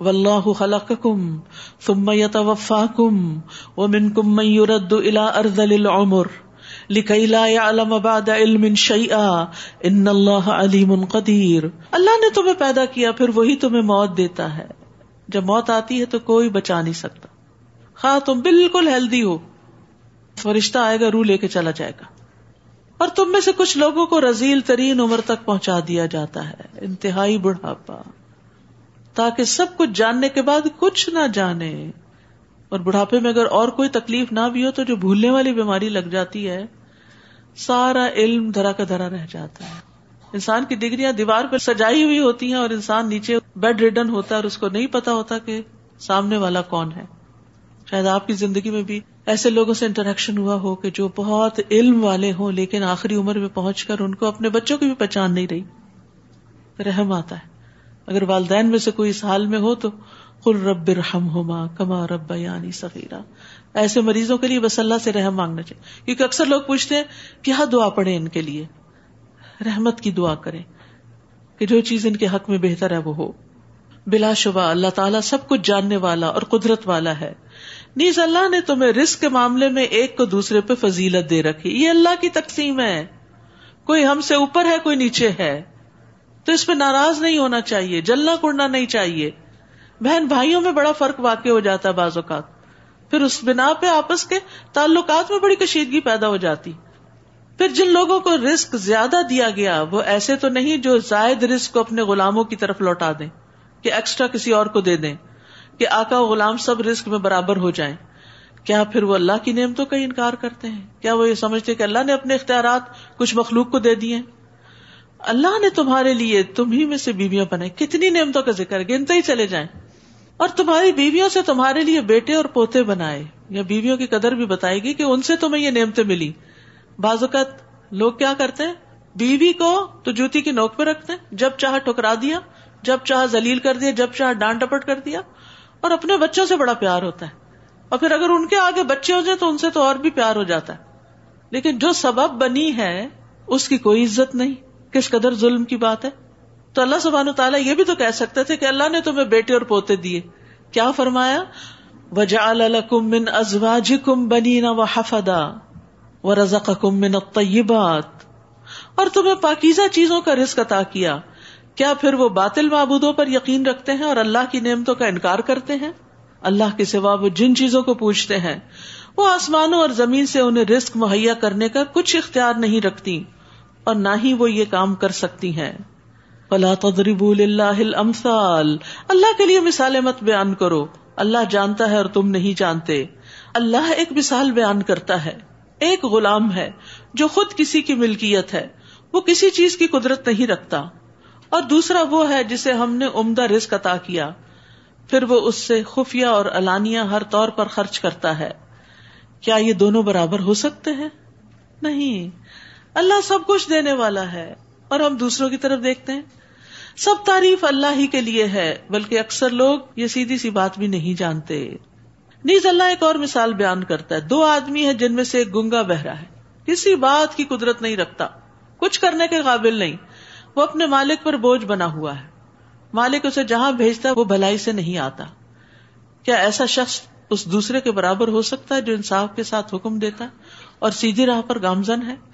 واللہ خلقکم ثم یتوفاکم ومنکم من یرد الى ارذل العمر لکی لا يعلم بعد علم شیئا ان اللہ علیم قدیر اللہ نے تمہیں پیدا کیا، پھر وہی تمہیں موت دیتا ہے۔ جب موت آتی ہے تو کوئی بچا نہیں سکتا۔ خواہ تم بالکل ہیلدی ہو، فرشتہ آئے گا، روح لے کے چلا جائے گا۔ اور تم میں سے کچھ لوگوں کو رزیل ترین عمر تک پہنچا دیا جاتا ہے۔ انتہائی بڑھاپا۔ تاکہ سب کچھ جاننے کے بعد کچھ نہ جانے۔ اور بڑھاپے میں اگر اور کوئی تکلیف نہ بھی ہو تو جو بھولنے والی بیماری لگ جاتی ہے، سارا علم دھرا کا دھرا رہ جاتا ہے۔ انسان کی ڈگریاں دیوار پہ سجائی ہوئی ہوتی ہیں اور انسان نیچے بیڈ ریڈن ہوتا ہے اور اس کو نہیں پتا ہوتا کہ سامنے والا کون ہے۔ شاید آپ کی زندگی میں بھی ایسے لوگوں سے انٹریکشن ہوا ہو کہ جو بہت علم والے ہوں لیکن آخری عمر میں پہنچ کر ان کو اپنے بچوں کی بھی پہچان نہیں رہی۔ رحم آتا ہے۔ اگر والدین میں سے کوئی اس حال میں ہو تو خل رب رحم ہوما کما رب یعنی سفیرہ ایسے مریضوں کے لیے بس اللہ سے رحم مانگنا چاہیے۔ کیونکہ اکثر لوگ پوچھتے ہیں، کیا دعا پڑے ان کے لیے؟ رحمت کی دعا کریں کہ جو چیز ان کے حق میں بہتر ہے وہ ہو۔ بلا شبہ اللہ تعالیٰ سب کچھ جاننے والا اور قدرت والا ہے۔ نیز اللہ نے تمہیں رسک کے معاملے میں ایک کو دوسرے پہ فضیلت دے رکھی۔ یہ اللہ کی تقسیم ہے۔ کوئی ہم سے اوپر ہے، کوئی نیچے ہے۔ تو اس پہ ناراض نہیں ہونا چاہیے، جلنا کڑنا نہیں چاہیے۔ بہن، بھائیوں میں بڑا فرق واقع ہو جاتا ہے بعض اوقات۔ پھر اس بنا پہ آپس کے تعلقات میں بڑی کشیدگی پیدا ہو جاتی۔ پھر جن لوگوں کو رسک زیادہ دیا گیا، وہ ایسے تو نہیں جو زائد رسک کو اپنے غلاموں کی طرف لوٹا دیں، کہ ایکسٹرا کسی اور کو دے دیں، کہ آقا و غلام سب رسک میں برابر ہو جائیں۔ کیا پھر وہ اللہ کی نعمتوں کا انکار کرتے ہیں؟ کیا وہ یہ سمجھتے کہ اللہ نے اپنے اختیارات کچھ مخلوق کو دے دیے؟ اللہ نے تمہارے لیے تمہیں میں سے بیویاں بنائی۔ کتنی نعمتوں کا ذکر، گنتے ہی چلے جائیں۔ اور تمہاری بیویوں سے تمہارے لیے بیٹے اور پوتے بنائے۔ یا بیویوں کی قدر بھی بتائے گی کہ ان سے تمہیں یہ نعمتیں ملی۔ بعض اوقات لوگ کیا کرتے ہیں؟ بیوی کو تو جوتی کی نوک پہ رکھتے ہیں، جب چاہ ٹھکرا دیا، جب چاہ زلیل کر دیا، جب چاہ ڈانٹ ڈپٹ کر دیا۔ اور اپنے بچوں سے بڑا پیار ہوتا ہے۔ اور پھر اگر ان کے آگے بچے ہو جائے تو ان سے تو اور بھی پیار ہو جاتا ہے۔ لیکن جو سبب بنی ہے، اس کی کوئی عزت نہیں۔ کس قدر ظلم کی بات ہے؟ تو اللہ سبحان تعالیٰ یہ بھی تو کہہ سکتے تھے کہ اللہ نے تمہیں بیٹے اور پوتے دیے۔ کیا فرمایا؟ وجا من ازواج کم بنی نہ حفدا و کم من طیبات اور تمہیں پاکیزہ چیزوں کا رزق عطا کیا۔ کیا پھر وہ باطل معبودوں پر یقین رکھتے ہیں اور اللہ کی نعمتوں کا انکار کرتے ہیں؟ اللہ کے سوا وہ جن چیزوں کو پوچھتے ہیں، وہ آسمانوں اور زمین سے انہیں رسک مہیا کرنے کا کچھ اختیار نہیں رکھتی۔ اور نہ ہی وہ یہ کام کر سکتی ہیں۔ فلا تضربوا للہ الامثال اللہ کے لیے مثالیں مت بیان کرو۔ اللہ جانتا ہے اور تم نہیں جانتے۔ اللہ ایک مثال بیان کرتا ہے۔ ایک غلام ہے جو خود کسی کی ملکیت ہے۔ وہ کسی چیز کی قدرت نہیں رکھتا۔ اور دوسرا وہ ہے جسے ہم نے عمدہ رزق عطا کیا۔ پھر وہ اس سے خفیہ اور الانیہ ہر طور پر خرچ کرتا ہے۔ کیا یہ دونوں برابر ہو سکتے ہیں؟ نہیں۔ اللہ سب کچھ دینے والا ہے اور ہم دوسروں کی طرف دیکھتے ہیں۔ سب تعریف اللہ ہی کے لیے ہے، بلکہ اکثر لوگ یہ سیدھی سی بات بھی نہیں جانتے۔ نیز اللہ ایک اور مثال بیان کرتا ہے۔ دو آدمی ہے جن میں سے ایک گنگا بہرا ہے۔ کسی بات کی قدرت نہیں رکھتا۔ کچھ کرنے کے قابل نہیں۔ وہ اپنے مالک پر بوجھ بنا ہوا ہے۔ مالک اسے جہاں بھیجتا وہ بھلائی سے نہیں آتا۔ کیا ایسا شخص اس دوسرے کے برابر ہو سکتا ہے جو انصاف کے ساتھ حکم دیتا ہے اور سیدھی راہ پر گامزن ہے؟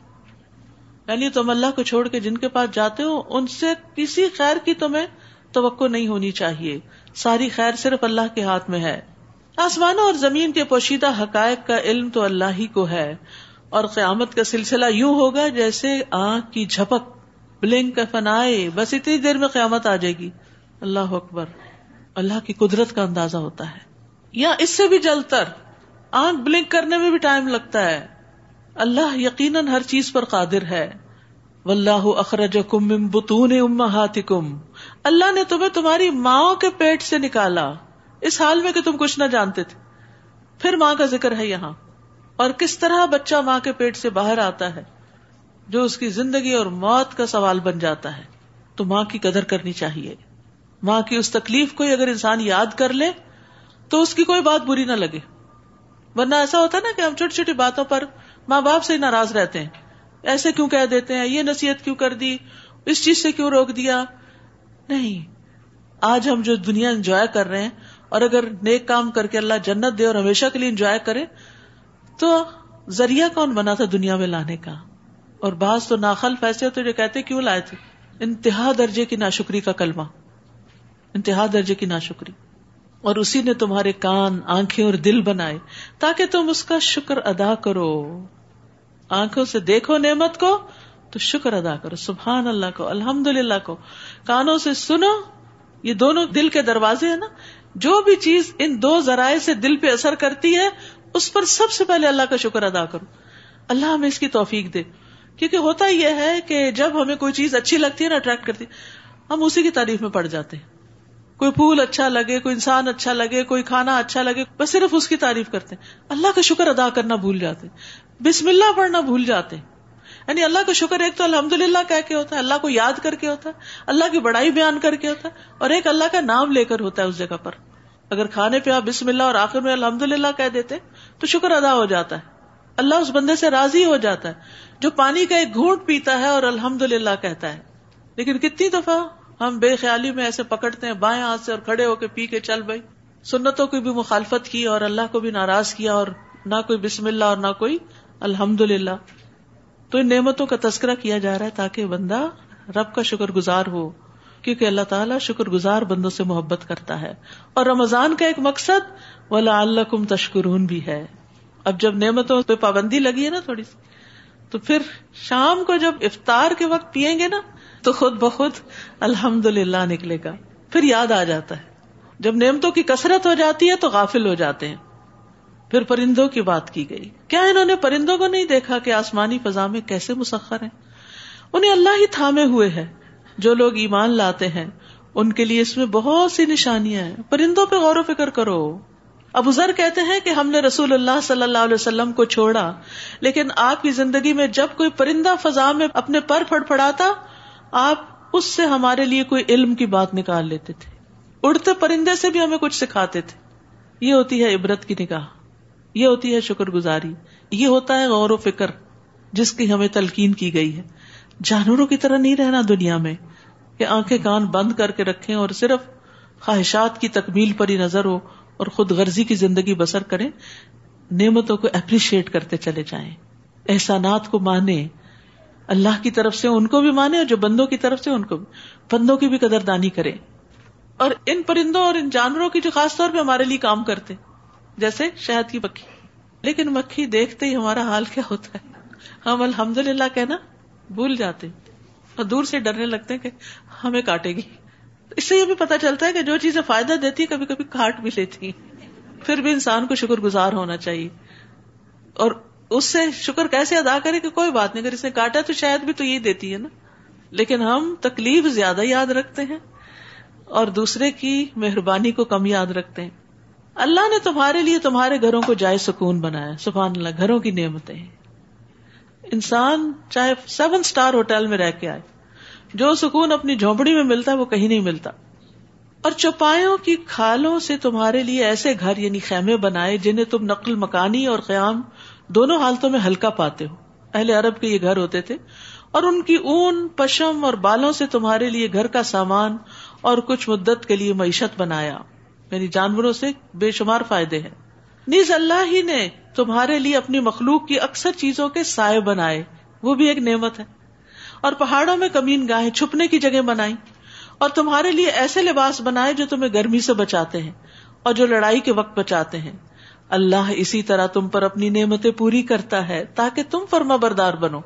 یعنی تم اللہ کو چھوڑ کے جن کے پاس جاتے ہو، ان سے کسی خیر کی تمہیں توقع نہیں ہونی چاہیے۔ ساری خیر صرف اللہ کے ہاتھ میں ہے۔ آسمانوں اور زمین کے پوشیدہ حقائق کا علم تو اللہ ہی کو ہے۔ اور قیامت کا سلسلہ یوں ہوگا جیسے آنکھ کی جھپک، بلنک فنائے، بس اتنی دیر میں قیامت آ جائے گی۔ اللہ اکبر۔ اللہ کی قدرت کا اندازہ ہوتا ہے۔ یا اس سے بھی جل تر آنکھ بلنک کرنے میں بھی ٹائم لگتا ہے۔ اللہ یقیناً ہر چیز پر قادر ہے۔ واللہ اخرج کم بتون امہاتکم۔ اللہ نے تمہیں تمہاری ماں کے پیٹ سے نکالا۔ اس حال میں کہ تم کچھ نہ جانتے تھے۔ پھر ماں کا ذکر ہے یہاں۔ اور کس طرح بچہ ماں کے پیٹ سے باہر آتا ہے، جو اس کی زندگی اور موت کا سوال بن جاتا ہے۔ تو ماں کی قدر کرنی چاہیے۔ ماں کی اس تکلیف کو اگر انسان یاد کر لے، تو اس کی کوئی بات بری نہ لگے۔ ورنہ ایسا ہوتا ہے نا کہ ہم چھوٹی چھوٹی باتوں پر ماں باپ سے ناراض رہتے ہیں۔ ایسے کیوں کہہ دیتے ہیں؟ یہ نصیحت کیوں کر دی؟ اس چیز سے کیوں روک دیا؟ نہیں۔ آج ہم جو دنیا انجوائے کر رہے ہیں، اور اگر نیک کام کر کے اللہ جنت دے اور ہمیشہ کے لیے انجوائے کرے، تو ذریعہ کون بنا تھا دنیا میں لانے کا؟ اور بعض تو ناخل فیصلے تو جو کہتے کیوں لائے تھے؟ انتہا درجے کی ناشکری کا کلمہ۔ انتہا درجے کی ناشکری۔ اور اسی نے تمہارے کان، آنکھیں اور دل بنائے، تاکہ تم اس کا شکر ادا کرو۔ آنکھوں سے دیکھو نعمت کو، تو شکر ادا کرو، سبحان اللہ کو الحمد للہ کو۔ کانوں سے سنو، یہ دونوں دل کے دروازے ہیں نا۔ جو بھی چیز ان دو ذرائع سے دل پہ اثر کرتی ہے، اس پر سب سے پہلے اللہ کا شکر ادا کرو۔ اللہ ہمیں اس کی توفیق دے۔ کیونکہ ہوتا یہ ہے کہ جب ہمیں کوئی چیز اچھی لگتی ہے نا اٹریکٹ کرتی ہم اسی کی تعریف میں پڑ جاتے ہیں۔ کوئی پھول اچھا لگے، کوئی انسان اچھا لگے، کوئی کھانا اچھا لگے، بس صرف اس کی تعریف کرتے ہیں۔ اللہ کا شکر ادا کرنا بھول جاتے ہیں۔ بسم اللہ پڑھنا بھول جاتے ہیں یعنی اللہ کا شکر ایک تو الحمد للہ کہہ کے ہوتا ہے، اللہ کو یاد کر کے ہوتا ہے، اللہ کی بڑائی بیان کر کے ہوتا ہے، اور ایک اللہ کا نام لے کر ہوتا ہے اس جگہ پر۔ اگر کھانے پہ آپ بسم اللہ اور آخر میں الحمد للہ کہہ دیتے تو شکر ادا ہو جاتا ہے۔ اللہ اس بندے سے راضی ہو جاتا ہے جو پانی کا ایک گھونٹ پیتا ہے اور الحمد للہ کہتا ہے۔ لیکن کتنی دفعہ ہم بے خیالی میں ایسے پکڑتے ہیں، بائیں ہاتھ سے اور کھڑے ہو کے پی کے چل بھائی۔ سنتوں کی بھی مخالفت کی اور اللہ کو بھی ناراض کیا اور نہ کوئی بسم اللہ اور نہ کوئی الحمد للہ تو ان نعمتوں کا تذکرہ کیا جا رہا ہے تاکہ بندہ رب کا شکر گزار ہو، کیونکہ اللہ تعالیٰ شکر گزار بندوں سے محبت کرتا ہے۔ اور رمضان کا ایک مقصد ولا اللہ کم تشکرون بھی ہے۔ اب جب نعمتوں پہ پابندی لگی ہے نا تھوڑی سی، تو پھر شام کو جب افطار کے وقت پیئیں گے نا، تو خود بخود الحمد للہ نکلے گا۔ پھر یاد آ جاتا ہے۔ جب نعمتوں کی کثرت ہو جاتی ہے تو غافل ہو جاتے ہیں۔ پھر پرندوں کی بات کی گئی۔ کیا انہوں نے پرندوں کو نہیں دیکھا کہ آسمانی فضا میں کیسے مسخر ہیں؟ انہیں اللہ ہی تھامے ہوئے ہے جو لوگ ایمان لاتے ہیں، ان کے لیے اس میں بہت سی نشانیاں ہیں۔ پرندوں پہ غور و فکر کرو۔ ابو ذر کہتے ہیں کہ ہم نے رسول اللہ صلی اللہ علیہ وسلم کو چھوڑا، لیکن آپ کی زندگی میں جب کوئی پرندہ فضا میں اپنے پر پھڑ پڑاتا آپ اس سے ہمارے لیے کوئی علم کی بات نکال لیتے تھے۔ اڑتے پرندے سے بھی ہمیں کچھ سکھاتے تھے۔ یہ ہوتی ہے عبرت کی نگاہ۔ یہ ہوتی ہے شکر گزاری۔ یہ ہوتا ہے غور و فکر، جس کی ہمیں تلقین کی گئی ہے۔ جانوروں کی طرح نہیں رہنا دنیا میں کہ آنکھیں کان بند کر کے رکھیں اور صرف خواہشات کی تکمیل پر ہی نظر ہو اور خود غرضی کی زندگی بسر کریں۔ نعمتوں کو اپریشیٹ کرتے چلے جائیں۔ احسانات کو مانے اللہ کی طرف سے ان کو بھی مانے اور جو بندوں کی طرف سے ان کو بھی۔ بندوں کی بھی قدر دانی کرے اور ان پرندوں اور ان جانوروں کی جو خاص طور پہ ہمارے لیے کام کرتے۔ جیسے شہد کی مکھی۔ لیکن مکھی دیکھتے ہی ہمارا حال کیا ہوتا ہے؟ ہم الحمد للہ کہنا بھول جاتے اور دور سے ڈرنے لگتے ہیں کہ ہمیں کاٹے گی۔ اس سے یہ بھی پتا چلتا ہے کہ جو چیزیں فائدہ دیتی ہے کبھی کبھی کاٹ بھی لیتی پھر بھی انسان کو شکر گزار ہونا چاہیے۔ اور اس سے شکر کیسے ادا کرے کہ کوئی بات نہیں، اگر اس نے کاٹا تو شاید بھی تو یہ دیتی ہے نا۔ لیکن ہم تکلیف زیادہ یاد رکھتے ہیں اور دوسرے کی مہربانی کو کم یاد رکھتے ہیں۔ اللہ نے تمہارے لیے تمہارے گھروں کو جائے سکون بنایا۔ سبحان اللہ، گھروں کی نعمتیں انسان چاہے سیون اسٹار ہوٹل میں رہ کے آئے، جو سکون اپنی جھونپڑی میں ملتا ہے، وہ کہیں نہیں ملتا۔ اور چوپایوں کی کھالوں سے تمہارے لیے ایسے گھر یعنی خیمے بنائے جنہیں تم نقل، مکانی اور قیام دونوں حالتوں میں ہلکا پاتے ہو۔ اہل عرب کے یہ گھر ہوتے تھے۔ اور ان کی اون، پشم اور بالوں سے تمہارے لیے گھر کا سامان اور کچھ مدت کے لیے معیشت بنایا۔ یعنی جانوروں سے بے شمار فائدے ہیں۔ نیز اللہ ہی نے تمہارے لیے اپنی مخلوق کی اکثر چیزوں کے سائے بنائے۔ وہ بھی ایک نعمت ہے۔ اور پہاڑوں میں کمین گاہیں چھپنے کی جگہ بنائی اور تمہارے لیے ایسے لباس بنائے جو تمہیں گرمی سے بچاتے ہیں اور جو لڑائی کے وقت بچاتے ہیں۔ اللہ اسی طرح تم پر اپنی نعمتیں پوری کرتا ہے تاکہ تم فرما بردار بنو۔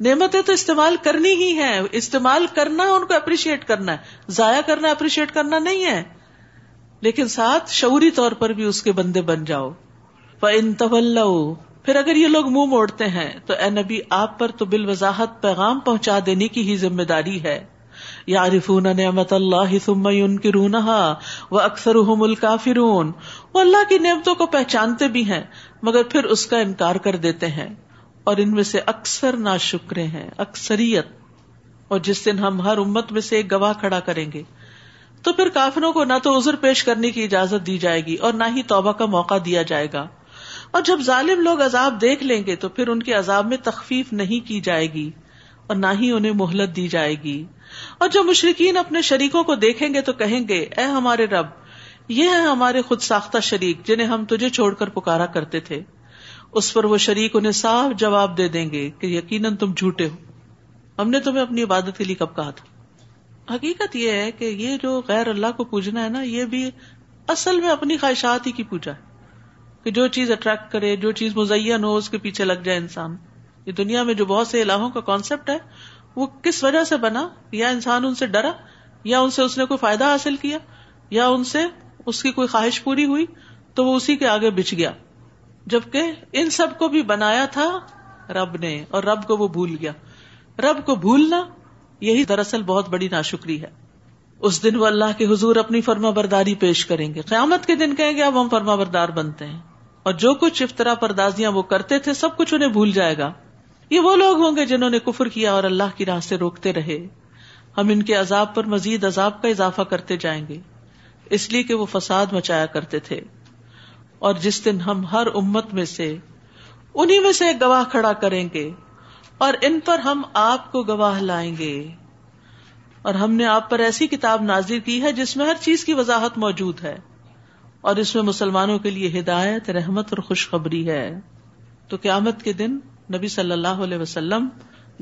نعمتیں تو استعمال کرنی ہی ہے استعمال کرنا ان کو اپریشیٹ کرنا ہے۔ ضائع کرنا اپریشیٹ کرنا نہیں ہے۔ لیکن ساتھ شعوری طور پر بھی اس کے بندے بن جاؤ۔ ان طول پھر اگر یہ لوگ منہ موڑتے ہیں، تو اے نبی، آپ پر تو بال وضاحت پیغام پہنچا دینے کی ہی ذمہ داری ہے۔ یارفون نعمت اللہ وہ اکثر الکافرون۔ وہ اللہ کی نعمتوں کو پہچانتے بھی ہیں، مگر پھر اس کا انکار کر دیتے ہیں۔ اور ان میں سے اکثر نا شکرے ہیں، اکثریت۔ اور جس دن ہم ہر امت میں سے ایک گواہ کھڑا کریں گے تو پھر کافروں کو نہ تو عذر پیش کرنے کی اجازت دی جائے گی اور نہ ہی توبہ کا موقع دیا جائے گا۔ اور جب ظالم لوگ عذاب دیکھ لیں گے تو پھر ان کے عذاب میں تخفیف نہیں کی جائے گی اور نہ ہی انہیں مہلت دی جائے گی۔ اور جو مشرقین اپنے شریکوں کو دیکھیں گے تو کہیں گے، اے ہمارے رب، یہ ہے ہمارے خود ساختہ شریک جنہیں ہم تجھے چھوڑ کر پکارا کرتے تھے۔ اس پر وہ شریک انہیں صاف جواب دے دیں گے کہ یقیناً تم جھوٹے ہو۔ ہم نے تمہیں اپنی عبادت کے لیے کب کہا تھا؟ حقیقت یہ ہے کہ یہ جو غیر اللہ کو پوجنا ہے نا، یہ بھی اصل میں اپنی خواہشات ہی کی پوجا ہے۔ کہ جو چیز اٹریکٹ کرے، جو چیز مزین ہو، اس کے پیچھے لگ جائے انسان۔ یہ دنیا میں جو بہت سے الہوں کا کانسیپٹ ہے، وہ کس وجہ سے بنا؟ یا انسان ان سے ڈرا، یا ان سے اس نے کوئی فائدہ حاصل کیا، یا ان سے اس کی کوئی خواہش پوری ہوئی، تو وہ اسی کے آگے بچ گیا۔ جبکہ ان سب کو بھی بنایا تھا رب نے، اور رب کو وہ بھول گیا۔ رب کو بھولنا یہی دراصل بہت بڑی ناشکری ہے۔ اس دن وہ اللہ کے حضور اپنی فرما برداری پیش کریں گے۔ قیامت کے دن کہیں گے اب ہم فرما بردار بنتے ہیں۔ اور جو کچھ افطرا پردازیاں وہ کرتے تھے، سب کچھ انہیں بھول جائے گا۔ یہ وہ لوگ ہوں گے جنہوں نے کفر کیا اور اللہ کی راہ سے روکتے رہے۔ ہم ان کے عذاب پر مزید عذاب کا اضافہ کرتے جائیں گے۔ اس لیے کہ وہ فساد مچایا کرتے تھے۔ اور جس دن ہم ہر امت میں سے انہیں میں سے ایک گواہ کھڑا کریں گے۔ اور ان پر ہم آپ کو گواہ لائیں گے۔ اور ہم نے آپ پر ایسی کتاب نازر کی ہے جس میں ہر چیز کی وضاحت موجود ہے۔ اور اس میں مسلمانوں کے لیے ہدایت، رحمت اور خوشخبری ہے۔ تو قیامت کے دن نبی صلی اللہ علیہ وسلم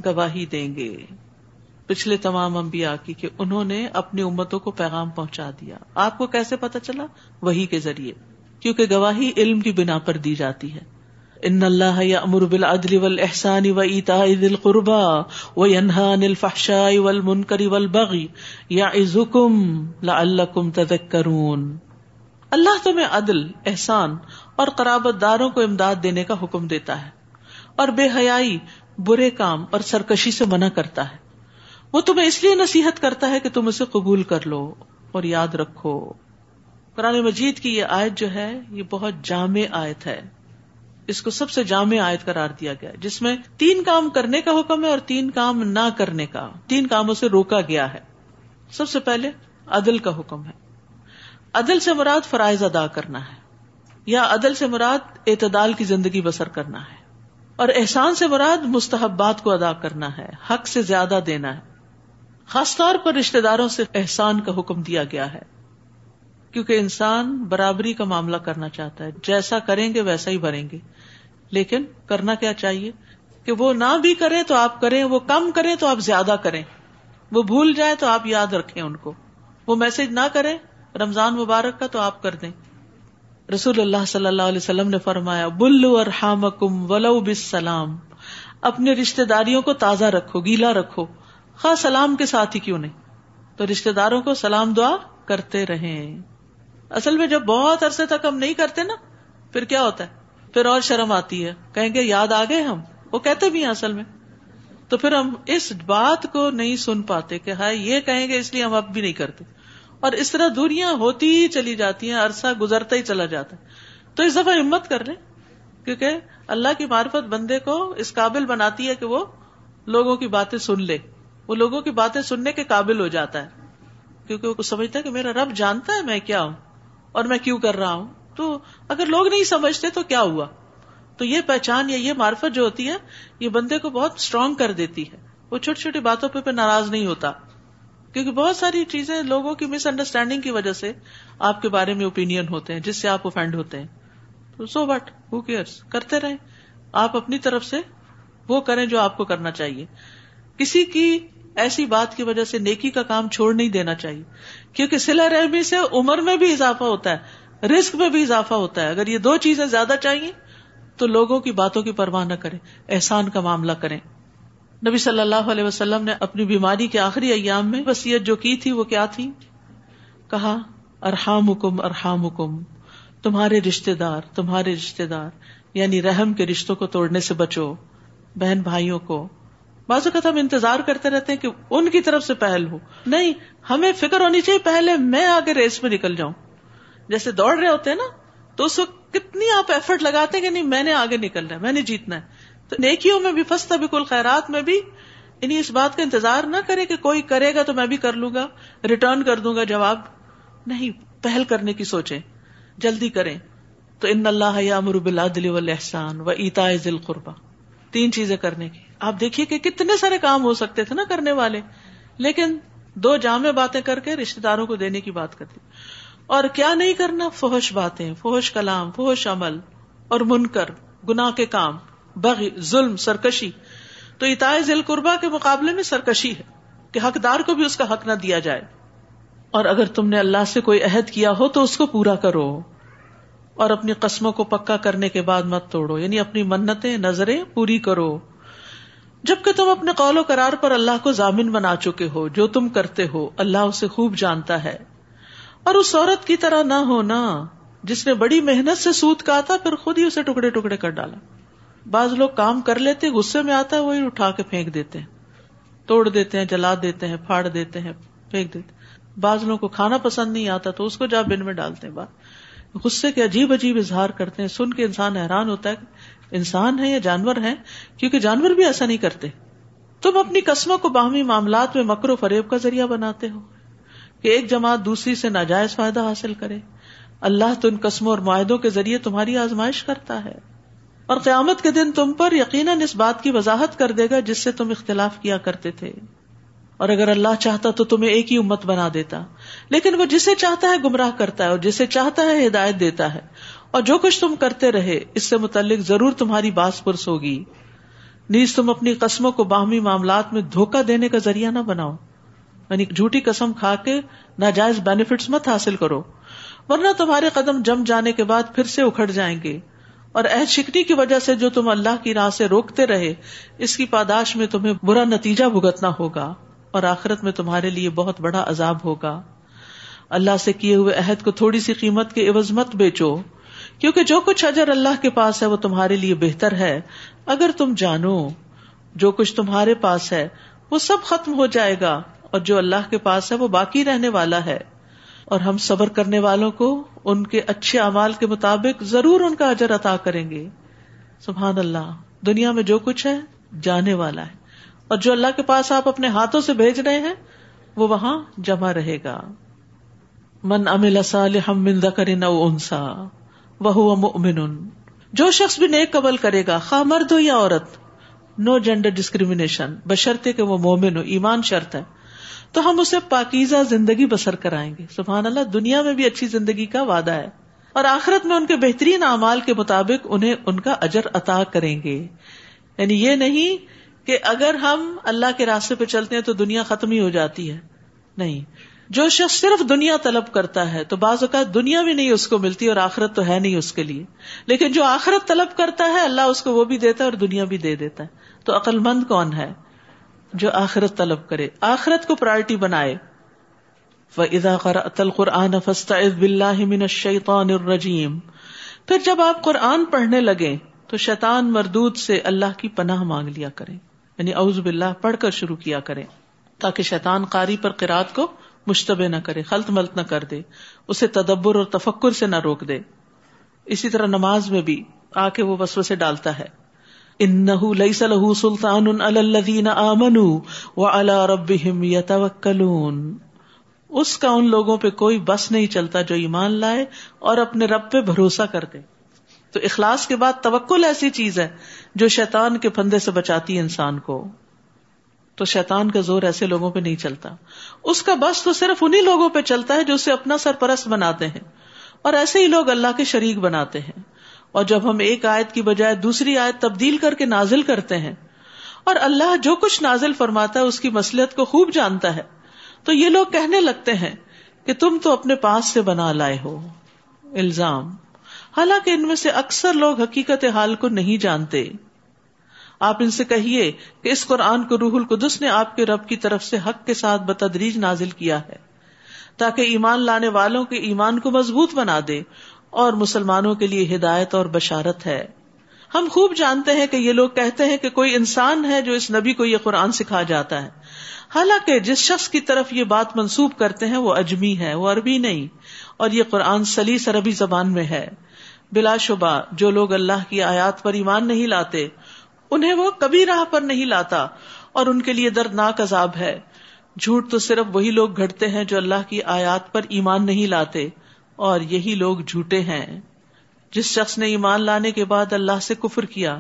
گواہی دیں گے۔ پچھلے تمام انبیاء کی کہ انہوں نے اپنی امتوں کو پیغام پہنچا دیا۔ آپ کو کیسے پتا چلا؟ وہی کے ذریعے۔ کیونکہ گواہی علم کی بنا پر دی جاتی ہے۔ ان اللہ یا امر بالعدل والاحسان و ایتاء ذی القربى وینها عن الفحشاء والمنکر والبغی یعظکم لعلکم تذکرون۔ اللہ تمہیں عدل، احسان اور قرابت داروں کو امداد دینے کا حکم دیتا ہے اور بے حیائی، برے کام اور سرکشی سے منع کرتا ہے۔ وہ تمہیں اس لیے نصیحت کرتا ہے کہ تم اسے قبول کر لو اور یاد رکھو۔ قرآن مجید کی یہ آیت جو ہے، یہ بہت جامع آیت ہے۔ اس کو سب سے جامع آیت قرار دیا گیا جس میں تین کام کرنے کا حکم ہے اور تین کام نہ کرنے کا، تین کاموں سے روکا گیا ہے۔ سب سے پہلے عدل کا حکم ہے۔ عدل سے مراد فرائض ادا کرنا ہے، یا عدل سے مراد اعتدال کی زندگی بسر کرنا ہے۔ اور احسان سے مراد مستحبات کو ادا کرنا ہے، حق سے زیادہ دینا ہے۔ خاص طور پر رشتے داروں سے احسان کا حکم دیا گیا ہے۔ کیونکہ انسان برابری کا معاملہ کرنا چاہتا ہے۔ جیسا کریں گے ویسا ہی بھریں گے۔ لیکن کرنا کیا چاہیے؟ کہ وہ نہ بھی کریں تو آپ کریں، وہ کم کریں تو آپ زیادہ کریں۔ وہ بھول جائے تو آپ یاد رکھیں ان کو۔ وہ میسج نہ کریں، رمضان مبارک کا تو آپ کر دیں۔ رسول اللہ صلی اللہ علیہ وسلم نے فرمایا بلو اور ولو بسلام اپنے رشتے داریوں کو تازہ رکھو، گیلا رکھو۔ خاص سلام کے ساتھ ہی کیوں نہیں؟ تو رشتے داروں کو سلام دعا کرتے رہے اصل میں جب بہت عرصے تک ہم نہیں کرتے نا، پھر کیا ہوتا ہے؟ پھر اور شرم آتی ہے۔ کہیں گے، یاد آ گئے ہم؟ وہ کہتے بھی ہیں اصل میں۔ تو پھر ہم اس بات کو نہیں سن پاتے کہ ہاں یہ کہیں گے، اس لیے ہم اب بھی نہیں کرتے۔ اور اس طرح دوریاں ہوتی ہی چلی جاتی ہیں، عرصہ گزرتا ہی چلا جاتا ہے۔ تو اس دفعہ ہمت کر لیں، کیونکہ اللہ کی معرفت بندے کو اس قابل بناتی ہے کہ وہ لوگوں کی باتیں سن لے۔ وہ لوگوں کی باتیں سننے کے قابل ہو جاتا ہے۔ کیونکہ وہ سمجھتا ہے کہ میرا رب جانتا ہے میں کیا ہوں۔ اور میں کیوں کر رہا ہوں؟ تو اگر لوگ نہیں سمجھتے تو کیا ہوا؟ تو یہ پہچان یا یہ معرفت جو ہوتی ہے، یہ بندے کو بہت اسٹرانگ کر دیتی ہے۔ وہ چھوٹی چھوٹی باتوں پہ ناراض نہیں ہوتا۔ کیونکہ بہت ساری چیزیں لوگوں کی مس انڈرسٹینڈنگ کی وجہ سے آپ کے بارے میں اوپین ہوتے ہیں، جس سے آپ افینڈ ہوتے ہیں۔ سو بٹ ہو کیئرس کرتے رہیں۔ آپ اپنی طرف سے وہ کریں جو آپ کو کرنا چاہیے۔ کسی کی ایسی بات کی وجہ سے نیکی کا کام چھوڑ نہیں دینا چاہیے۔ کیونکہ سلا رحمی سے عمر میں بھی اضافہ ہوتا ہے رسک میں بھی اضافہ ہوتا ہے۔ اگر یہ دو چیزیں زیادہ چاہیے تو لوگوں کی باتوں کی پرواہ نہ کریں، احسان کا معاملہ کریں۔ نبی صلی اللہ علیہ وسلم نے اپنی بیماری کے آخری ایام میں وسیعت جو کی تھی وہ کیا تھی؟ کہا ارحام حکم ارحام حکم تمہارے رشتے دار، تمہارے رشتے دار یعنی رحم کے رشتوں کو توڑنے سے بچو، بہن بھائیوں کو بعض اوقات ہم انتظار کرتے رہتے ہیں کہ ان کی طرف سے پہل ہو۔ نہیں، ہمیں فکر ہونی چاہیے پہلے میں آگے ریس میں نکل جاؤں۔ جیسے دوڑ رہے ہوتے ہیں نا، تو اس وقت کتنی آپ ایفرٹ لگاتے ہیں کہ نہیں، میں نے آگے نکلنا ہے، میں نے جیتنا ہے۔ تو نیکیوں میں بھی فستا بھی کل خیرات میں بھی انہیں اس بات کا انتظار نہ کرے کہ کوئی کرے گا تو میں بھی کر لوں گا ریٹرن کر دوں گا جواب۔ نہیں، پہل کرنے کی سوچیں، جلدی کریں۔ تو ان اللہ یا دل احسان و ایتا ذل قربا تین چیزیں کرنے کی۔ آپ دیکھیے کہ کتنے سارے کام ہو سکتے تھے نا کرنے والے۔ لیکن دو جامع باتیں کر کے رشتے داروں کو دینے کی بات کرتی اور کیا نہیں کرنا؟ فوش باتیں فوش کلام فوش عمل اور منکر، گناہ کے کام، بغی، ظلم، سرکشی۔ تو اتائے ذیل قربا کے مقابلے میں سرکشی ہے کہ حقدار کو بھی اس کا حق نہ دیا جائے۔ اور اگر تم نے اللہ سے کوئی عہد کیا ہو تو اس کو پورا کرو۔ اور اپنی قسموں کو پکا کرنے کے بعد مت توڑو یعنی اپنی منتیں، نظریں پوری کرو۔ جبکہ تم اپنے قول و کرار پر اللہ کو ضامن بنا چکے ہو، جو تم کرتے ہو، اللہ اسے خوب جانتا ہے۔ اور اس عورت کی طرح نہ ہونا، جس نے بڑی محنت سے سوت کا تھا، پھر خود ہی اسے ٹکڑے ٹکڑے کر ڈالا۔ بعض لوگ کام کر لیتے، غصے میں آتا ہے، وہی اٹھا کے پھینک دیتے ہیں۔ توڑ دیتے ہیں، جلا دیتے ہیں، پھاڑ دیتے ہیں، پھینک دیتے بعض لوگوں کو کھانا پسند نہیں آتا، تو اس کو جا بن میں ڈالتے ہیں۔ بات، غصے کے عجیب عجیب اظہار کرتے ہیں۔ سن کے انسان حیران ہوتا ہے انسان ہے یا جانور ہے کیونکہ جانور بھی ایسا نہیں کرتے۔ تم اپنی قسموں کو باہمی معاملات میں مکر و فریب کا ذریعہ بناتے ہو کہ ایک جماعت دوسری سے ناجائز فائدہ حاصل کرے۔ اللہ تو ان قسموں اور معاہدوں کے ذریعے تمہاری آزمائش کرتا ہے۔ اور قیامت کے دن تم پر یقیناً اس بات کی وضاحت کر دے گا جس سے تم اختلاف کیا کرتے تھے۔ اور اگر اللہ چاہتا تو تمہیں ایک ہی امت بنا دیتا، لیکن وہ جسے چاہتا ہے گمراہ کرتا ہے اور جسے چاہتا ہے ہدایت دیتا ہے۔ اور جو کچھ تم کرتے رہے، اس سے متعلق ضرور تمہاری باس پرس ہوگی۔ نیز تم اپنی قسموں کو باہمی معاملات میں دھوکہ دینے کا ذریعہ نہ بناؤ۔ یعنی جھوٹی قسم کھا کے ناجائز بینیفٹس مت حاصل کرو۔ ورنہ تمہارے قدم جم جانے کے بعد پھر سے اکھڑ جائیں گے۔ اور عہد شکنی کی وجہ سے جو تم اللہ کی راہ سے روکتے رہے، اس کی پاداش میں تمہیں برا نتیجہ بھگتنا ہوگا۔ اور آخرت میں تمہارے لیے بہت بڑا عذاب ہوگا۔ اللہ سے کیے ہوئے عہد کو تھوڑی سی قیمت کے عوض مت بیچو۔ کیونکہ جو کچھ اجر اللہ کے پاس ہے وہ تمہارے لیے بہتر ہے۔ اگر تم جانو جو کچھ تمہارے پاس ہے، وہ سب ختم ہو جائے گا اور جو اللہ کے پاس ہے وہ باقی رہنے والا ہے۔ اور ہم صبر کرنے والوں کو ان کے اچھے اعمال کے مطابق ضرور ان کا اجر عطا کریں گے۔ سبحان اللہ، دنیا میں جو کچھ ہے، جانے والا ہے۔ اور جو اللہ کے پاس آپ اپنے ہاتھوں سے بھیج رہے ہیں، وہ وہاں جمع رہے گا۔ من امل من ذکر او انسا۔ وہ مؤمن جو شخص بھی نیک قبل کرے گا، خواہ مرد ہو یا عورت نو جینڈر ڈسکریمنیشن بشرتے کہ وہ مومن ہو، ایمان شرط ہے۔ تو ہم اسے پاکیزہ زندگی بسر کرائیں گے۔ سبحان اللہ، دنیا میں بھی اچھی زندگی کا وعدہ ہے۔ اور آخرت میں ان کے بہترین اعمال کے مطابق انہیں ان کا اجر عطا کریں گے۔ یعنی یہ نہیں کہ اگر ہم اللہ کے راستے پہ چلتے ہیں تو دنیا ختم ہی ہو جاتی ہے۔ نہیں۔ جو شخص صرف دنیا طلب کرتا ہے تو بعض اوقات دنیا بھی نہیں اس کو ملتی اور آخرت تو ہے نہیں اس کے لیے۔ لیکن جو آخرت طلب کرتا ہے، اللہ اس کو وہ بھی دیتا ہے اور دنیا بھی دے دیتا ہے۔ تو عقل مند کون ہے جو آخرت طلب کرے؟ آخرت کو پرائرٹی بنائے۔ ادا قرآن شیطان الرجیم پھر جب آپ قرآن پڑھنے لگے تو شیطان مردود سے اللہ کی پناہ مانگ لیا کرے یعنی اعوذ باللہ، پڑھ کر شروع کیا کرے تاکہ شیطان قاری پر قرآد کو مشتبہ نہ کرے، خلط ملت نہ کر دے، اسے تدبر اور تفکر سے نہ روک دے۔ اسی طرح نماز میں بھی آ کے وہ وسو سے ڈالتا ہے۔ ان ليس له سلطان على الذين امنوا وعلى ربهم يتوكلون اس کا ان لوگوں پہ کوئی بس نہیں چلتا جو ایمان لائے اور اپنے رب پہ بھروسہ کر دے۔ تو اخلاص کے بعد توکل ایسی چیز ہے جو شیطان کے پھندے سے بچاتی ہے انسان کو۔ تو شیطان کا زور ایسے لوگوں پہ نہیں چلتا۔ اس کا بس تو صرف انہیں لوگوں پہ چلتا ہے جو اسے اپنا سرپرست بناتے ہیں۔ اور ایسے ہی لوگ اللہ کے شریک بناتے ہیں۔ اور جب ہم ایک آیت کی بجائے دوسری آیت تبدیل کر کے نازل کرتے ہیں اور اللہ جو کچھ نازل فرماتا ہے اس کی مسلط کو خوب جانتا ہے، تو یہ لوگ کہنے لگتے ہیں کہ تم تو اپنے پاس سے بنا لائے ہو۔ الزام۔ حالانکہ ان میں سے اکثر لوگ حقیقت حال کو نہیں جانتے۔ آپ ان سے کہیے کہ اس قرآن کو روح القدس نے آپ کے رب کی طرف سے حق کے ساتھ بتدریج نازل کیا ہے، تاکہ ایمان لانے والوں کے ایمان کو مضبوط بنا دے اور مسلمانوں کے لیے ہدایت اور بشارت ہے۔ ہم خوب جانتے ہیں کہ یہ لوگ کہتے ہیں کہ کوئی انسان ہے جو اس نبی کو یہ قرآن سکھا جاتا ہے۔ حالانکہ جس شخص کی طرف یہ بات منسوب کرتے ہیں وہ اجمی ہے، وہ عربی نہیں، اور یہ قرآن سلیس عربی زبان میں ہے۔ بلا شبہ، جو لوگ اللہ کی آیات پر ایمان نہیں لاتے انہیں وہ کبھی راہ پر نہیں لاتا اور ان کے لیے دردناک عذاب ہے۔ جھوٹ تو صرف وہی لوگ گھڑتے ہیں جو اللہ کی آیات پر ایمان نہیں لاتے، اور یہی لوگ جھوٹے ہیں۔ جس شخص نے ایمان لانے کے بعد اللہ سے کفر کیا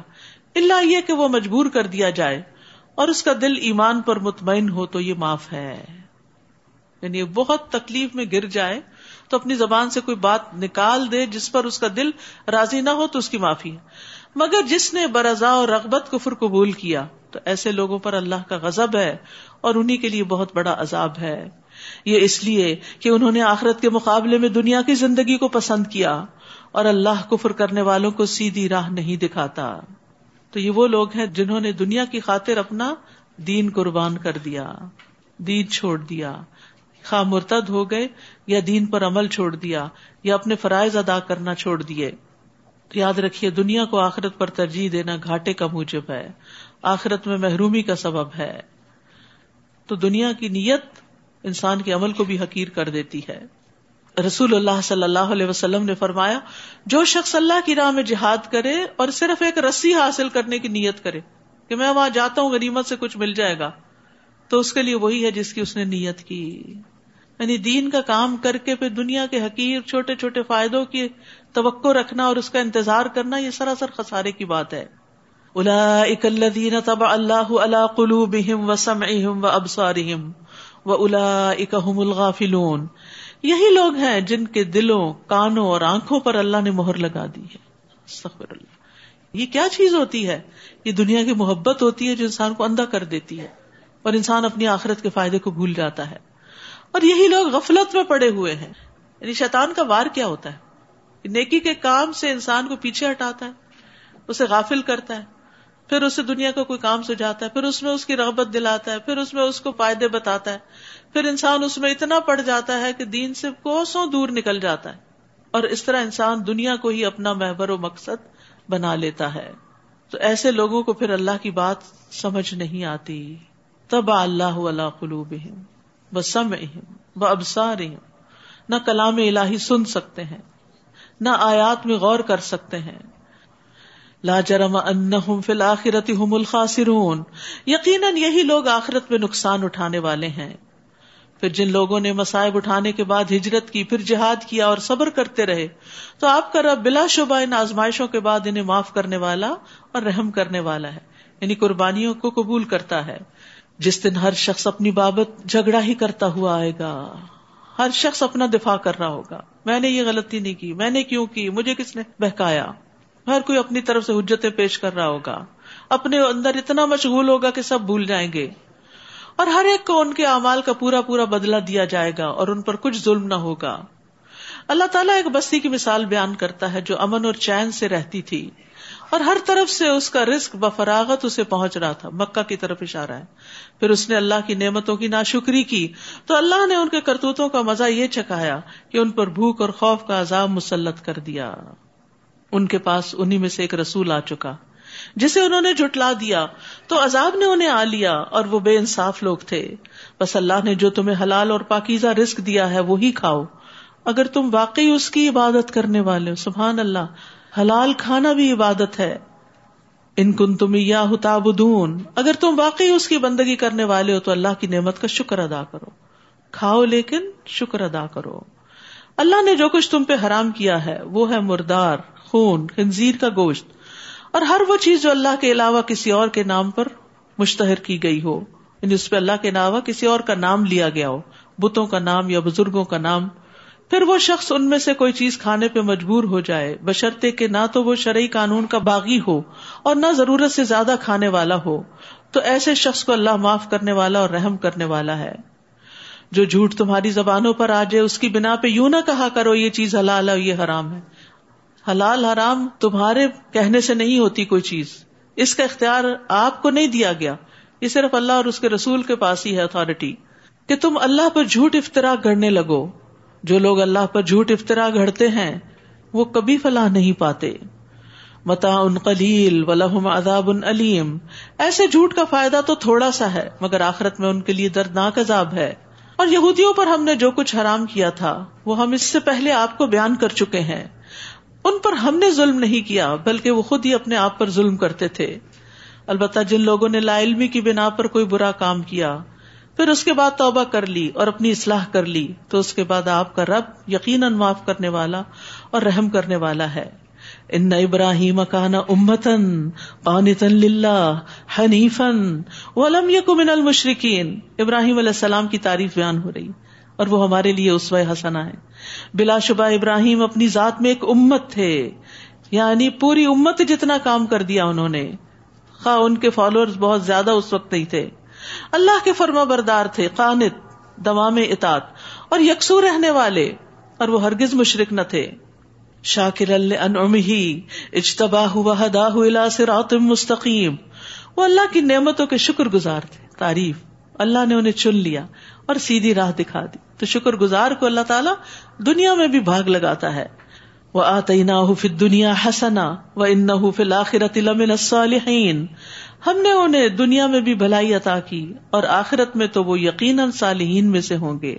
اللہ یہ کہ وہ مجبور کر دیا جائے، اور اس کا دل ایمان پر مطمئن ہو تو یہ معاف ہے۔ یعنی بہت تکلیف میں گر جائے تو اپنی زبان سے کوئی بات نکال دے جس پر اس کا دل راضی نہ ہو تو اس کی معافی۔ ہے مگر جس نے برضا اور رغبت کفر قبول کیا، تو ایسے لوگوں پر اللہ کا غضب ہے اور انہیں کے لیے بہت بڑا عذاب ہے۔ یہ اس لیے کہ انہوں نے آخرت کے مقابلے میں دنیا کی زندگی کو پسند کیا اور اللہ کفر کرنے والوں کو سیدھی راہ نہیں دکھاتا۔ تو یہ وہ لوگ ہیں جنہوں نے دنیا کی خاطر اپنا دین قربان کر دیا، دین چھوڑ دیا۔ خواہ مرتد ہو گئے یا دین پر عمل چھوڑ دیا یا اپنے فرائض ادا کرنا چھوڑ دیے۔ یاد رکھیے، دنیا کو آخرت پر ترجیح دینا گھاٹے کا موجب ہے، آخرت میں محرومی کا سبب ہے۔ تو دنیا کی نیت انسان کے عمل کو بھی حقیر کر دیتی ہے۔ رسول اللہ صلی اللہ علیہ وسلم نے فرمایا، جو شخص اللہ کی راہ میں جہاد کرے اور صرف ایک رسی حاصل کرنے کی نیت کرے کہ میں وہاں جاتا ہوں، غنیمت سے کچھ مل جائے گا، تو اس کے لیے وہی ہے جس کی اس نے نیت کی۔ یعنی دین کا کام کر کے پھر دنیا کے حقیر چھوٹے چھوٹے فائدوں کی توقع رکھنا اور اس کا انتظار کرنا، یہ سراسر خسارے کی بات ہے۔ تب اللہ اللہ قلو بہم و سم و ابسارم و الا اکم الغافلون۔ یہی لوگ ہیں جن کے دلوں، کانوں اور آنکھوں پر اللہ نے مہر لگا دی ہے۔ اللہ۔ یہ کیا چیز ہوتی ہے؟ یہ دنیا کی محبت ہوتی ہے جو انسان کو اندھا کر دیتی ہے اور انسان اپنی آخرت کے فائدے کو بھول جاتا ہے۔ اور یہی لوگ غفلت میں پڑے ہوئے ہیں۔ یعنی شیطان کا وار کیا ہوتا ہے؟ نیکی کے کام سے انسان کو پیچھے ہٹاتا ہے، اسے غافل کرتا ہے، پھر اسے دنیا کا کوئی کام سجاتا ہے، پھر اس میں اس کی رغبت دلاتا ہے، پھر اس میں اس کو فائدے بتاتا ہے، پھر انسان اس میں اتنا پڑ جاتا ہے کہ دین سے کوسوں دور نکل جاتا ہے۔ اور اس طرح انسان دنیا کو ہی اپنا محبر و مقصد بنا لیتا ہے۔ تو ایسے لوگوں کو پھر اللہ کی بات سمجھ نہیں آتی۔ تب اللہ اللہ قلوب سم ابسار نہ کلام الہی سن سکتے ہیں، نہ آیات میں غور کر سکتے ہیں۔ لا جرم انہم فی الاخرت هم الخاسرون، یقیناً یہی لوگ آخرت میں نقصان اٹھانے والے ہیں۔ پھر جن لوگوں نے مسائب اٹھانے کے بعد ہجرت کی، پھر جہاد کیا اور صبر کرتے رہے، تو آپ کا رب بلا شبہ ان آزمائشوں کے بعد انہیں معاف کرنے والا اور رحم کرنے والا ہے یعنی قربانیوں کو قبول کرتا ہے۔ جس دن ہر شخص اپنی بابت جھگڑا ہی کرتا ہوا آئے گا۔ ہر شخص اپنا دفاع کر رہا ہوگا۔ میں نے یہ غلطی نہیں کی، میں نے کیوں کی؟ مجھے کس نے بہکایا؟ ہر کوئی اپنی طرف سے حجتیں پیش کر رہا ہوگا۔ اپنے اندر اتنا مشغول ہوگا کہ سب بھول جائیں گے۔ اور ہر ایک کو ان کے اعمال کا پورا پورا بدلا دیا جائے گا اور ان پر کچھ ظلم نہ ہوگا۔ اللہ تعالیٰ ایک بستی کی مثال بیان کرتا ہے جو امن اور چین سے رہتی تھی۔ اور ہر طرف سے اس کا رسک بفراغت اسے پہنچ رہا تھا۔ مکہ کی طرف اشارہ ہے۔ پھر اس نے اللہ کی نعمتوں کی ناشکری کی۔ تو اللہ نے ان کے کرتوتوں کا مزہ یہ چکایا کہ ان پر بھوک اور خوف کا عذاب مسلط کر دیا۔ ان کے پاس انہیں میں سے ایک رسول آ چکا۔ جسے انہوں نے جٹلا دیا۔ تو عذاب نے انہیں آ لیا اور وہ بے انصاف لوگ تھے۔ بس اللہ نے جو تمہیں حلال اور پاکیزہ رسک دیا ہے وہی کھاؤ۔ اگر تم واقعی اس کی عبادت کرنے والے سبحان اللہ حلال کھانا بھی عبادت ہے۔ ان کن تم یا تابدون اگر تم واقعی اس کی بندگی کرنے والے ہو تو اللہ کی نعمت کا شکر ادا کرو۔ کھاؤ لیکن شکر ادا کرو۔ اللہ نے جو کچھ تم پہ حرام کیا ہے، وہ ہے مردار، خون، خنزیر کا گوشت۔ اور ہر وہ چیز جو اللہ کے علاوہ کسی اور کے نام پر مشتہر کی گئی ہو۔ یعنی اس پہ اللہ کے علاوہ کسی اور کا نام لیا گیا ہو۔ بتوں کا نام یا بزرگوں کا نام۔ پھر وہ شخص ان میں سے کوئی چیز کھانے پہ مجبور ہو جائے، بشرطے کہ نہ تو وہ شرعی قانون کا باغی ہو اور نہ ضرورت سے زیادہ کھانے والا ہو۔ تو ایسے شخص کو اللہ معاف کرنے والا اور رحم کرنے والا ہے۔ جو جھوٹ تمہاری زبانوں پر آ جائے، اس کی بنا پہ یوں نہ کہا کرو یہ چیز حلال ہے یہ حرام ہے۔ حلال حرام تمہارے کہنے سے نہیں ہوتی کوئی چیز۔ اس کا اختیار آپ کو نہیں دیا گیا۔ یہ صرف اللہ اور اس کے رسول کے پاس ہی ہے اتارٹی کہ تم اللہ پر جھوٹ افطرا گڑنے لگو۔ جو لوگ اللہ پر جھوٹ افطرا گھڑتے ہیں، وہ کبھی فلاح نہیں پاتے۔ متا ان قلیل ولہم عذاب ان علیم۔ ایسے جھوٹ کا فائدہ تو تھوڑا سا ہے، مگر آخرت میں ان کے لیے دردناک عذاب ہے۔ اور یہودیوں پر ہم نے جو کچھ حرام کیا تھا، وہ ہم اس سے پہلے آپ کو بیان کر چکے ہیں۔ ان پر ہم نے ظلم نہیں کیا، بلکہ وہ خود ہی اپنے آپ پر ظلم کرتے تھے۔ البتہ جن لوگوں نے لا علمی کی بنا پر کوئی برا کام کیا پھر اس کے بعد توبہ کر لی اور اپنی اصلاح کر لی، تو اس کے بعد آپ کا رب یقیناً معاف کرنے والا اور رحم کرنے والا ہے۔ ان ابراہیم کان امتن قانتن للہ حنیفن ولم یکن من المشرکین۔ ابراہیم علیہ السلام کی تعریف بیان ہو رہی اور وہ ہمارے لیے اسوہ حسنا ہے۔ بلا شبہ ابراہیم اپنی ذات میں ایک امت تھے یعنی پوری امت جتنا کام کر دیا انہوں نے۔ خواہ ان کے فالوور بہت زیادہ اس وقت نہیں تھے۔ اللہ کے فرما بردار تھے، قانت دمام اطاعت، اور یکسو رہنے والے، اور وہ ہرگز مشرق نہ تھے۔ شاکر ہی اجتباہ وحداہ الى صراط مستقیم وہ اللہ کی نعمتوں کے شکر گزار تھے۔ تعریف، اللہ نے انہیں چن لیا اور سیدھی راہ دکھا دی۔ تو شکر گزار کو اللہ تعالیٰ دنیا میں بھی بھاگ لگاتا ہے۔ وہ آتینا فت دنیا حسنا و ان فل آخرت الصالحین۔ ہم نے انہیں دنیا میں بھی بھلائی عطا کی اور آخرت میں تو وہ یقیناً صالحین میں سے ہوں گے۔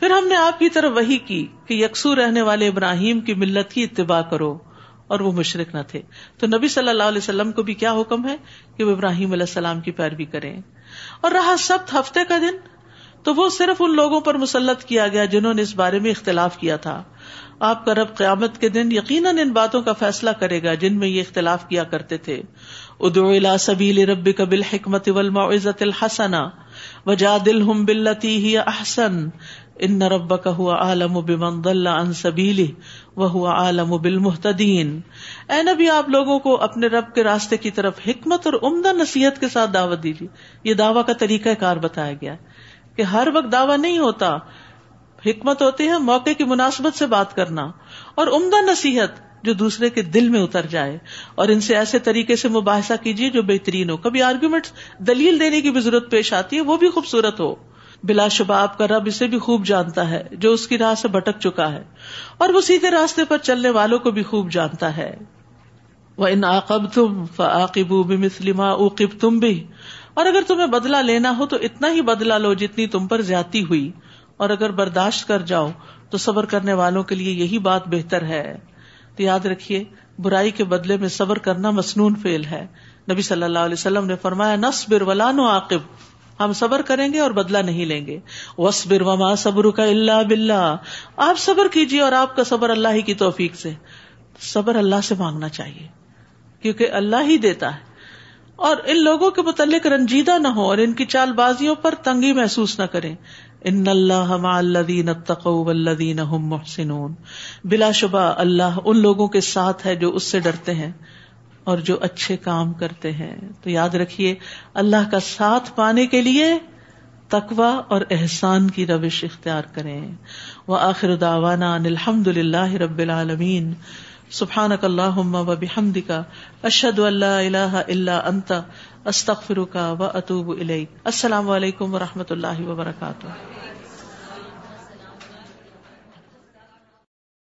پھر ہم نے آپ کی طرف وہی کی کہ یکسو رہنے والے ابراہیم کی ملت کی اتباع کرو اور وہ مشرق نہ تھے۔ تو نبی صلی اللہ علیہ وسلم کو بھی کیا حکم ہے کہ وہ ابراہیم علیہ السلام کی پیروی کریں۔ اور رہا سب ہفتے کا دن، تو وہ صرف ان لوگوں پر مسلط کیا گیا جنہوں نے اس بارے میں اختلاف کیا تھا۔ آپ کا رب قیامت کے دن یقیناً ان باتوں کا فیصلہ کرے گا جن میں یہ اختلاف کیا کرتے تھے۔ ادو الا سبیل رب قبل حکمت عزت الحسنا وجا دل ہم بلتی ہی احسن۔ ان رب کا ہوا عالم و بمن سبیلی وہ ہوا عالم و اے نبی، آپ لوگوں کو اپنے رب کے راستے کی طرف حکمت اور عمدہ نصیحت کے ساتھ دعوت دیجیے۔ یہ دعوی کا طریقہ کار بتایا گیا کہ ہر وقت دعوی نہیں ہوتا حکمت ہوتی ہے موقع کی مناسبت سے بات کرنا اور عمدہ نصیحت جو دوسرے کے دل میں اتر جائے اور ان سے ایسے طریقے سے مباحثہ کیجیے جو بہترین ہو۔ کبھی آرگیومنٹ دلیل دینے کی بھی ضرورت پیش آتی ہے، وہ بھی خوبصورت ہو۔ بلا شبہ آپ کا رب اسے بھی خوب جانتا ہے جو اس کی راہ سے بھٹک چکا ہے اور وہ سیدھے راستے پر چلنے والوں کو بھی خوب جانتا ہے۔ وہ ان عقب تم فعقب مسلم تم بھی اور اگر تمہیں بدلا لینا ہو تو اتنا ہی بدلا لو جتنی تم پر زیادتی ہوئی۔ اور اگر برداشت کر جاؤ تو صبر کرنے والوں کے لیے یہی بات بہتر ہے۔ تو یاد رکھیے، برائی کے بدلے میں صبر کرنا مصنون فیل ہے۔ نبی صلی اللہ علیہ وسلم نے فرمایا نس بر ولان عاقب ہم صبر کریں گے اور بدلا نہیں لیں گے۔ وس بر وما صبر کا اللہ بلّہ آپ صبر کیجیے اور آپ کا صبر اللہ ہی کی توفیق سے۔ صبر اللہ سے مانگنا چاہیے، کیونکہ اللہ ہی دیتا ہے۔ اور ان لوگوں کے متعلق رنجیدہ نہ ہو اور ان کی چال بازیوں پر تنگی محسوس نہ کریں۔ ان اللہ الذین اتقوا والذین هم محسنون۔ بلا شبہ اللہ ان لوگوں کے ساتھ ہے جو اس سے ڈرتے ہیں اور جو اچھے کام کرتے ہیں۔ تو یاد رکھیے، اللہ کا ساتھ پانے کے لیے تقوا اور احسان کی روش اختیار کریں۔ وہ آخر داوانا الحمد للہ رب العالمین۔ سبحان اللہ و بحمد کا اشد اللہ اللہ اللہ انتا استخر کا و اطوب السلام علیکم و رحمۃ اللہ وبرکاتہ.